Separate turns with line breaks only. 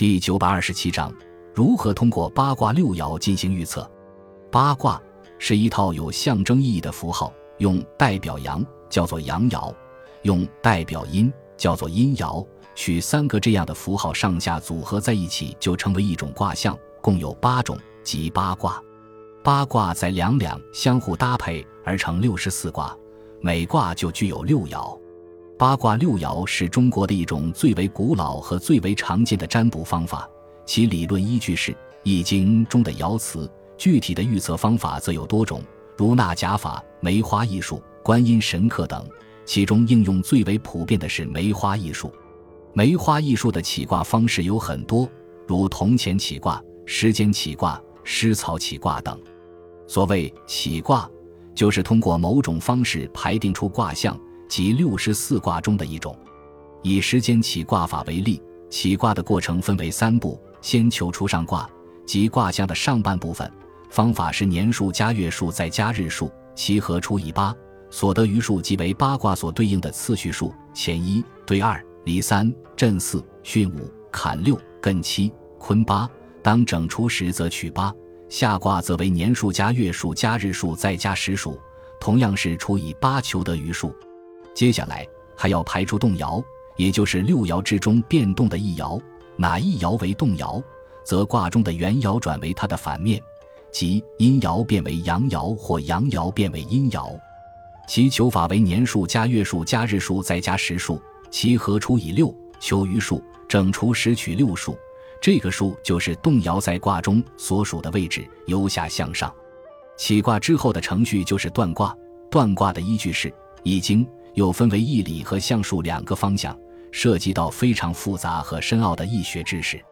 第九百二十七章：如何通过八卦六爻进行预测？八卦是一套有象征意义的符号，用代表阳叫做阳爻，用代表阴叫做阴爻，取三个这样的符号上下组合在一起，就成为一种卦象，共有八种，即八卦。八卦在两两相互搭配而成六十四卦，每卦就具有六爻。八卦六爻是中国的一种最为古老和最为常见的占卜方法，其理论依据是《易经》中的爻辞。具体的预测方法则有多种，如纳甲法、梅花易数、观音神刻等。其中应用最为普遍的是梅花易数。梅花易数的起卦方式有很多，如铜钱起卦、时间起卦、湿草起卦等。所谓起卦，就是通过某种方式排定出卦象，即六十四卦中的一种。以时间起卦法为例，起卦的过程分为三步：先求出上卦，即卦象的上半部分，方法是年数加月数再加日数，其和除以八，所得余数即为八卦所对应的次序数：乾一兑二，离三，震四，巽五，坎六，艮七，坤八。当整除时，则取八。下卦则为年数加月数加日数再加时数，同样是除以八求得余数。接下来还要排除动摇，也就是六爻之中变动的一爻，哪一爻为动摇，则卦中的原爻转为它的反面，即阴爻变为阳爻或阳爻变为阴爻。其求法为年数加月数加日数再加时数，其和除以六，求余数，整除时取六数。这个数就是动摇在卦中所属的位置，由下向上。起卦之后的程序就是断卦。断卦的依据是《易经》，又分为义理和相术两个方向，涉及到非常复杂和深奥的易学知识。